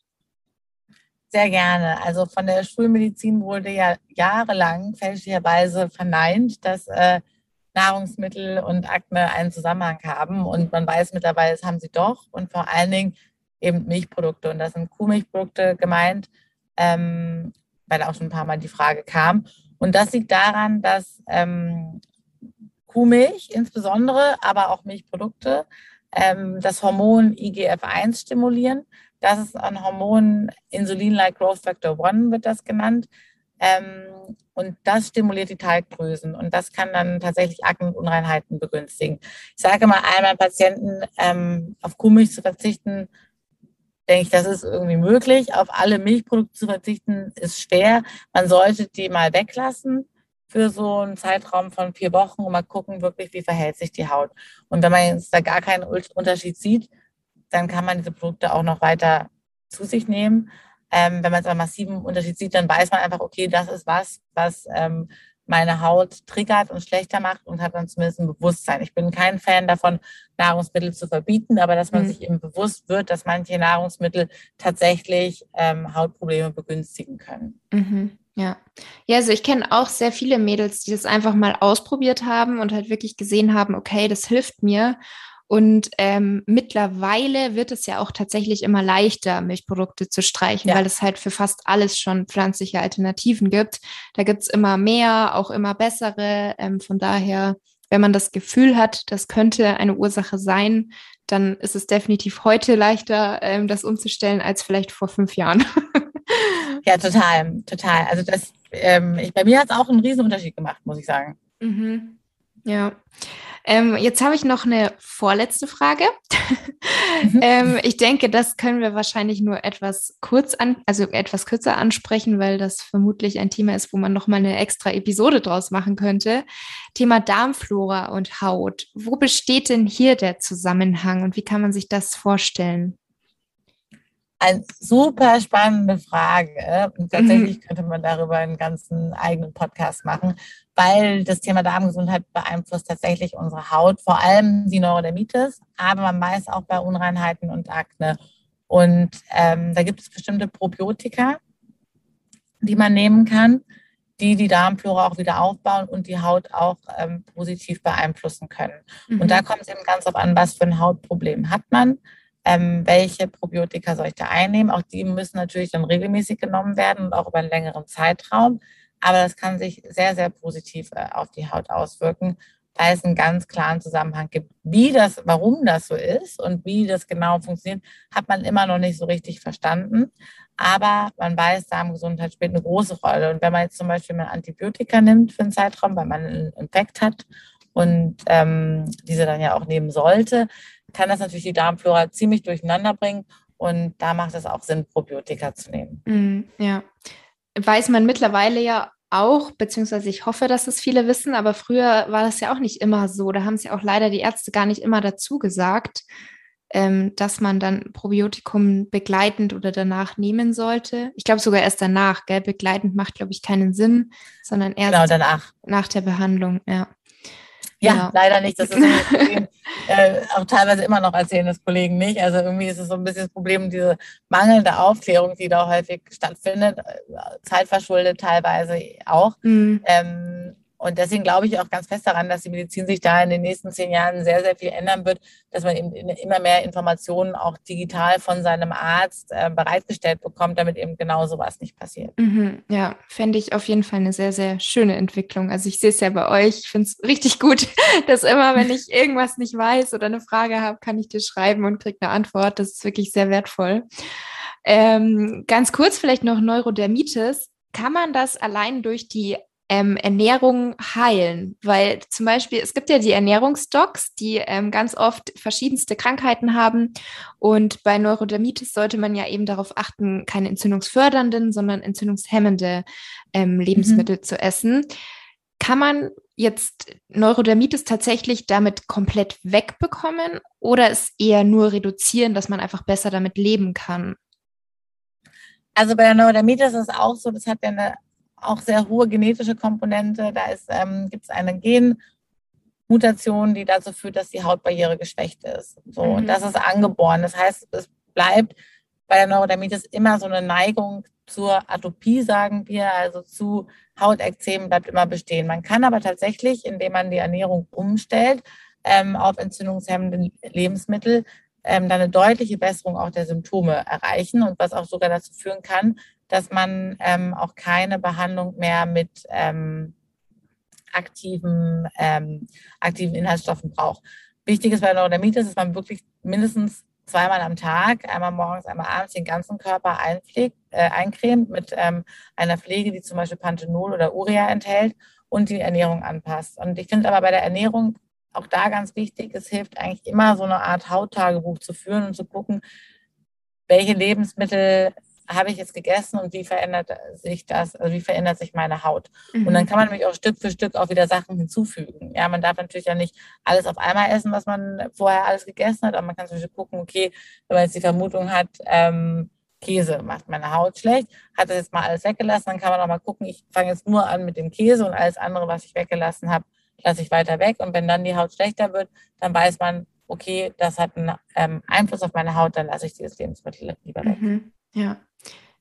Sehr gerne. Also von der Schulmedizin wurde ja jahrelang fälschlicherweise verneint, dass äh, Nahrungsmittel und Akne einen Zusammenhang haben. Und man weiß mittlerweile, das haben sie doch. Und vor allen Dingen eben Milchprodukte. Und das sind Kuhmilchprodukte gemeint, ähm, weil auch schon ein paar Mal die Frage kam. Und das liegt daran, dass ähm, Kuhmilch insbesondere, aber auch Milchprodukte ähm, das Hormon IGF-1 stimulieren. Das ist ein Hormon, Insulin-like Growth Factor 1 wird das genannt. Ähm, und das stimuliert die Talgdrüsen und das kann dann tatsächlich Aknenunreinheiten begünstigen. Ich sage mal einmal Patienten, ähm, auf Kuhmilch zu verzichten, denke ich, das ist irgendwie möglich. Auf alle Milchprodukte zu verzichten ist schwer. Man sollte die mal weglassen für so einen Zeitraum von vier Wochen und mal gucken, wirklich, wie verhält sich die Haut. Und wenn man jetzt da gar keinen Unterschied sieht, dann kann man diese Produkte auch noch weiter zu sich nehmen. Ähm, wenn man jetzt einen massiven Unterschied sieht, dann weiß man einfach, okay, das ist was, was ähm, meine Haut triggert und schlechter macht und hat dann zumindest ein Bewusstsein. Ich bin kein Fan davon, Nahrungsmittel zu verbieten, aber dass man mhm. sich eben bewusst wird, dass manche Nahrungsmittel tatsächlich ähm, Hautprobleme begünstigen können. Mhm. Ja. Ja, also ich kenne auch sehr viele Mädels, die das einfach mal ausprobiert haben und halt wirklich gesehen haben, okay, das hilft mir. Und ähm, mittlerweile wird es ja auch tatsächlich immer leichter, Milchprodukte zu streichen, ja. weil es halt für fast alles schon pflanzliche Alternativen gibt. Da gibt es immer mehr, auch immer bessere. Ähm, von daher, wenn man das Gefühl hat, das könnte eine Ursache sein, dann ist es definitiv heute leichter, ähm, das umzustellen, als vielleicht vor fünf Jahren. Ja, total, total. Also das, ähm, ich, bei mir hat es auch einen riesen Unterschied gemacht, muss ich sagen. Mhm. Ja. Ähm, jetzt habe ich noch eine vorletzte Frage. Mhm. ähm, ich denke, das können wir wahrscheinlich nur etwas kurz an, also etwas kürzer ansprechen, weil das vermutlich ein Thema ist, wo man noch mal eine extra Episode draus machen könnte. Thema Darmflora und Haut. Wo besteht denn hier der Zusammenhang und wie kann man sich das vorstellen? Eine super spannende Frage. Und tatsächlich mhm. könnte man darüber einen ganzen eigenen Podcast machen, weil das Thema Darmgesundheit beeinflusst tatsächlich unsere Haut, vor allem die Neurodermitis, aber man weiß auch bei Unreinheiten und Akne. Und ähm, da gibt es bestimmte Probiotika, die man nehmen kann, die die Darmflora auch wieder aufbauen und die Haut auch ähm, positiv beeinflussen können. Mhm. Und da kommt es eben ganz auf an, was für ein Hautproblem hat man ähm, welche Probiotika soll ich da einnehmen. Auch die müssen natürlich dann regelmäßig genommen werden und auch über einen längeren Zeitraum. Aber das kann sich sehr, sehr positiv äh, auf die Haut auswirken, weil es einen ganz klaren Zusammenhang gibt. Wie das, warum das so ist und wie das genau funktioniert, hat man immer noch nicht so richtig verstanden. Aber man weiß, Darmgesundheit spielt eine große Rolle. Und wenn man jetzt zum Beispiel mal Antibiotika nimmt für einen Zeitraum, weil man einen Infekt hat und ähm, diese dann ja auch nehmen sollte, kann das natürlich die Darmflora ziemlich durcheinander bringen. Und da macht es auch Sinn, Probiotika zu nehmen. Mm, ja. Weiß man mittlerweile ja auch, beziehungsweise ich hoffe, dass es viele wissen, aber früher war das ja auch nicht immer so. Da haben es ja auch leider die Ärzte gar nicht immer dazu gesagt, ähm, dass man dann Probiotikum begleitend oder danach nehmen sollte. Ich glaube sogar erst danach, gell? Begleitend macht, glaube ich, keinen Sinn, sondern erst genau, danach. nach der Behandlung, ja. Ja, ja, leider nicht. Das ist Problem, äh, auch teilweise immer noch erzählen das Kollegen nicht. Also irgendwie ist es so ein bisschen das Problem, diese mangelnde Aufklärung, die da häufig stattfindet, äh, zeitverschuldet teilweise auch. Mhm. Ähm, und deswegen glaube ich auch ganz fest daran, dass die Medizin sich da in den nächsten zehn Jahren sehr, sehr viel ändern wird, dass man eben immer mehr Informationen auch digital von seinem Arzt äh, bereitgestellt bekommt, damit eben genau sowas nicht passiert. Mhm, ja, fände ich auf jeden Fall eine sehr, sehr schöne Entwicklung. Also ich sehe es ja bei euch. Ich finde es richtig gut, dass immer, wenn ich irgendwas nicht weiß oder eine Frage habe, kann ich dir schreiben und kriege eine Antwort. Das ist wirklich sehr wertvoll. Ähm, ganz kurz vielleicht noch Neurodermitis. Kann man das allein durch die ähm, Ernährung heilen. Weil zum Beispiel, es gibt ja die Ernährungsdocs, die ähm, ganz oft verschiedenste Krankheiten haben. Und bei Neurodermitis sollte man ja eben darauf achten, keine entzündungsfördernden, sondern entzündungshemmende ähm, Lebensmittel mhm. zu essen. Kann man jetzt Neurodermitis tatsächlich damit komplett wegbekommen oder es eher nur reduzieren, dass man einfach besser damit leben kann? Also bei der Neurodermitis ist es auch so, das hat ja eine auch sehr hohe genetische Komponente. Da ähm, gibt es eine Genmutation, die dazu führt, dass die Hautbarriere geschwächt ist. So, mhm. Und das ist angeboren. Das heißt, es bleibt bei der Neurodermitis immer so eine Neigung zur Atopie, sagen wir, also zu Hautekzemen bleibt immer bestehen. Man kann aber tatsächlich, indem man die Ernährung umstellt ähm, auf entzündungshemmende Lebensmittel, ähm, dann eine deutliche Besserung auch der Symptome erreichen und was auch sogar dazu führen kann, dass man ähm, auch keine Behandlung mehr mit ähm, aktiven, ähm, aktiven Inhaltsstoffen braucht. Wichtig ist bei Neurodermitis, dass man wirklich mindestens zweimal am Tag, einmal morgens, einmal abends, den ganzen Körper einpflegt, äh, eincremt mit ähm, einer Pflege, die zum Beispiel Panthenol oder Urea enthält und die Ernährung anpasst. Und ich finde aber bei der Ernährung auch da ganz wichtig, es hilft eigentlich immer so eine Art Hauttagebuch zu führen und zu gucken, welche Lebensmittel habe ich jetzt gegessen und wie verändert sich das, also wie verändert sich meine Haut. Mhm. Und dann mhm. kann man nämlich auch Stück für Stück auch wieder Sachen hinzufügen. Ja, man darf natürlich ja nicht alles auf einmal essen, was man vorher alles gegessen hat, aber man kann zum Beispiel gucken, okay, wenn man jetzt die Vermutung hat, ähm, Käse macht meine Haut schlecht, hat das jetzt mal alles weggelassen, dann kann man auch mal gucken, ich fange jetzt nur an mit dem Käse und alles andere, was ich weggelassen habe, lasse ich weiter weg. Und wenn dann die Haut schlechter wird, dann weiß man, okay, das hat einen ähm, Einfluss auf meine Haut, dann lasse ich dieses Lebensmittel lieber weg. Mhm. Ja.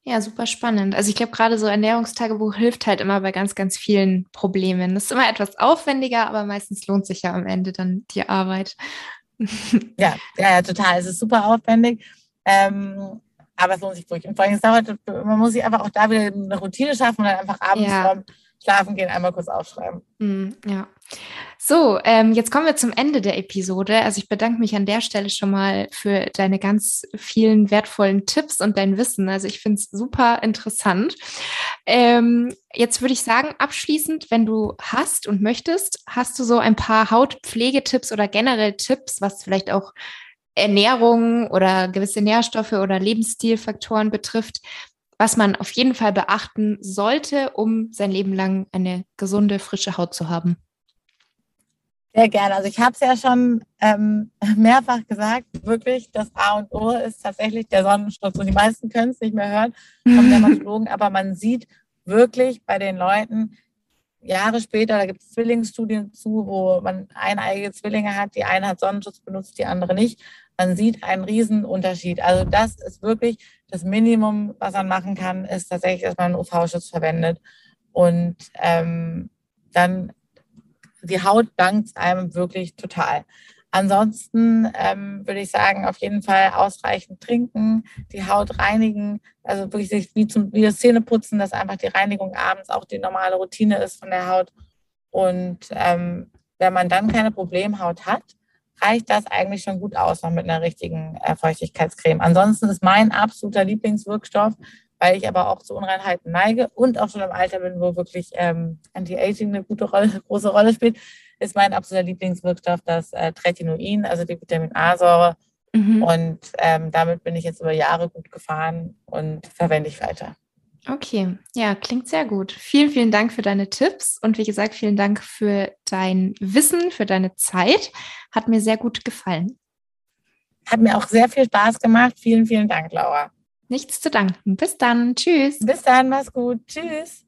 Ja, super spannend. Also ich glaube, gerade so Ernährungstagebuch hilft halt immer bei ganz, ganz vielen Problemen. Das ist immer etwas aufwendiger, aber meistens lohnt sich ja am Ende dann die Arbeit. Ja, ja, total. Es ist super aufwendig. Ähm, aber es lohnt sich wirklich. Und vor allem, es dauert, man muss sich einfach auch da wieder eine Routine schaffen und dann einfach abends ja. Schlafen gehen einmal kurz aufschreiben. Mm, ja. So, ähm, jetzt kommen wir zum Ende der Episode. Also ich bedanke mich an der Stelle schon mal für deine ganz vielen wertvollen Tipps und dein Wissen. Also ich finde es super interessant. Ähm, jetzt würde ich sagen, abschließend, wenn du hast und möchtest, hast du so ein paar Hautpflegetipps oder generell Tipps, was vielleicht auch Ernährung oder gewisse Nährstoffe oder Lebensstilfaktoren betrifft, was man auf jeden Fall beachten sollte, um sein Leben lang eine gesunde, frische Haut zu haben? Sehr gerne. Also ich habe es ja schon ähm, mehrfach gesagt, wirklich, das A und O ist tatsächlich der Sonnenschutz. Und die meisten können es nicht mehr hören vom Dermatologen, aber man sieht wirklich bei den Leuten, Jahre später, da gibt es Zwillingsstudien zu, wo man eineige Zwillinge hat, die eine hat Sonnenschutz benutzt, die andere nicht. Man sieht einen riesen Unterschied. Also das ist wirklich das Minimum, was man machen kann, ist tatsächlich, dass man UV-Schutz verwendet. Und ähm, dann die Haut dankt einem wirklich total. Ansonsten ähm, würde ich sagen, auf jeden Fall ausreichend trinken, die Haut reinigen, also wirklich sich wie, zum, wie das Zähneputzen, dass einfach die Reinigung abends auch die normale Routine ist von der Haut. Und ähm, wenn man dann keine Problemhaut hat, reicht das eigentlich schon gut aus, noch mit einer richtigen äh, Feuchtigkeitscreme. Ansonsten ist mein absoluter Lieblingswirkstoff weil ich aber auch zu Unreinheiten neige und auch schon im Alter bin, wo wirklich ähm, Anti-Aging eine gute Rolle, große Rolle spielt, ist mein absoluter Lieblingswirkstoff das äh, Tretinoin, also die Vitamin A-Säure. Mhm. Und ähm, damit bin ich jetzt über Jahre gut gefahren und verwende ich weiter. Okay, ja, klingt sehr gut. Vielen, vielen Dank für deine Tipps und wie gesagt, vielen Dank für dein Wissen, für deine Zeit. Hat mir sehr gut gefallen. Hat mir auch sehr viel Spaß gemacht. Vielen, vielen Dank, Laura. Nichts zu danken. Bis dann. Tschüss. Bis dann. Mach's gut. Tschüss.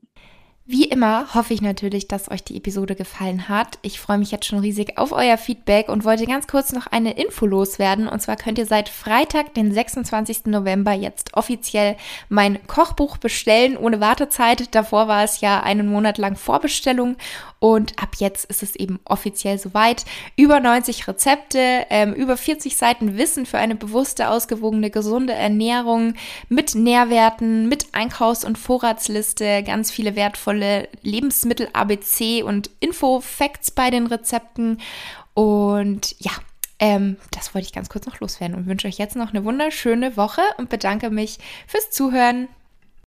Wie immer hoffe ich natürlich, dass euch die Episode gefallen hat. Ich freue mich jetzt schon riesig auf euer Feedback und wollte ganz kurz noch eine Info loswerden. Und zwar könnt ihr seit Freitag, den 26. November, jetzt offiziell mein Kochbuch bestellen, ohne Wartezeit. Davor war es ja einen Monat lang Vorbestellung und ab jetzt ist es eben offiziell soweit. Über 90 Rezepte, ähm, über 40 Seiten Wissen für eine bewusste, ausgewogene, gesunde Ernährung mit Nährwerten, mit Einkaufs- und Vorratsliste, ganz viele wertvolle tolle Lebensmittel-ABC und Info-Facts bei den Rezepten. Und ja, ähm, das wollte ich ganz kurz noch loswerden und wünsche euch jetzt noch eine wunderschöne Woche und bedanke mich fürs Zuhören.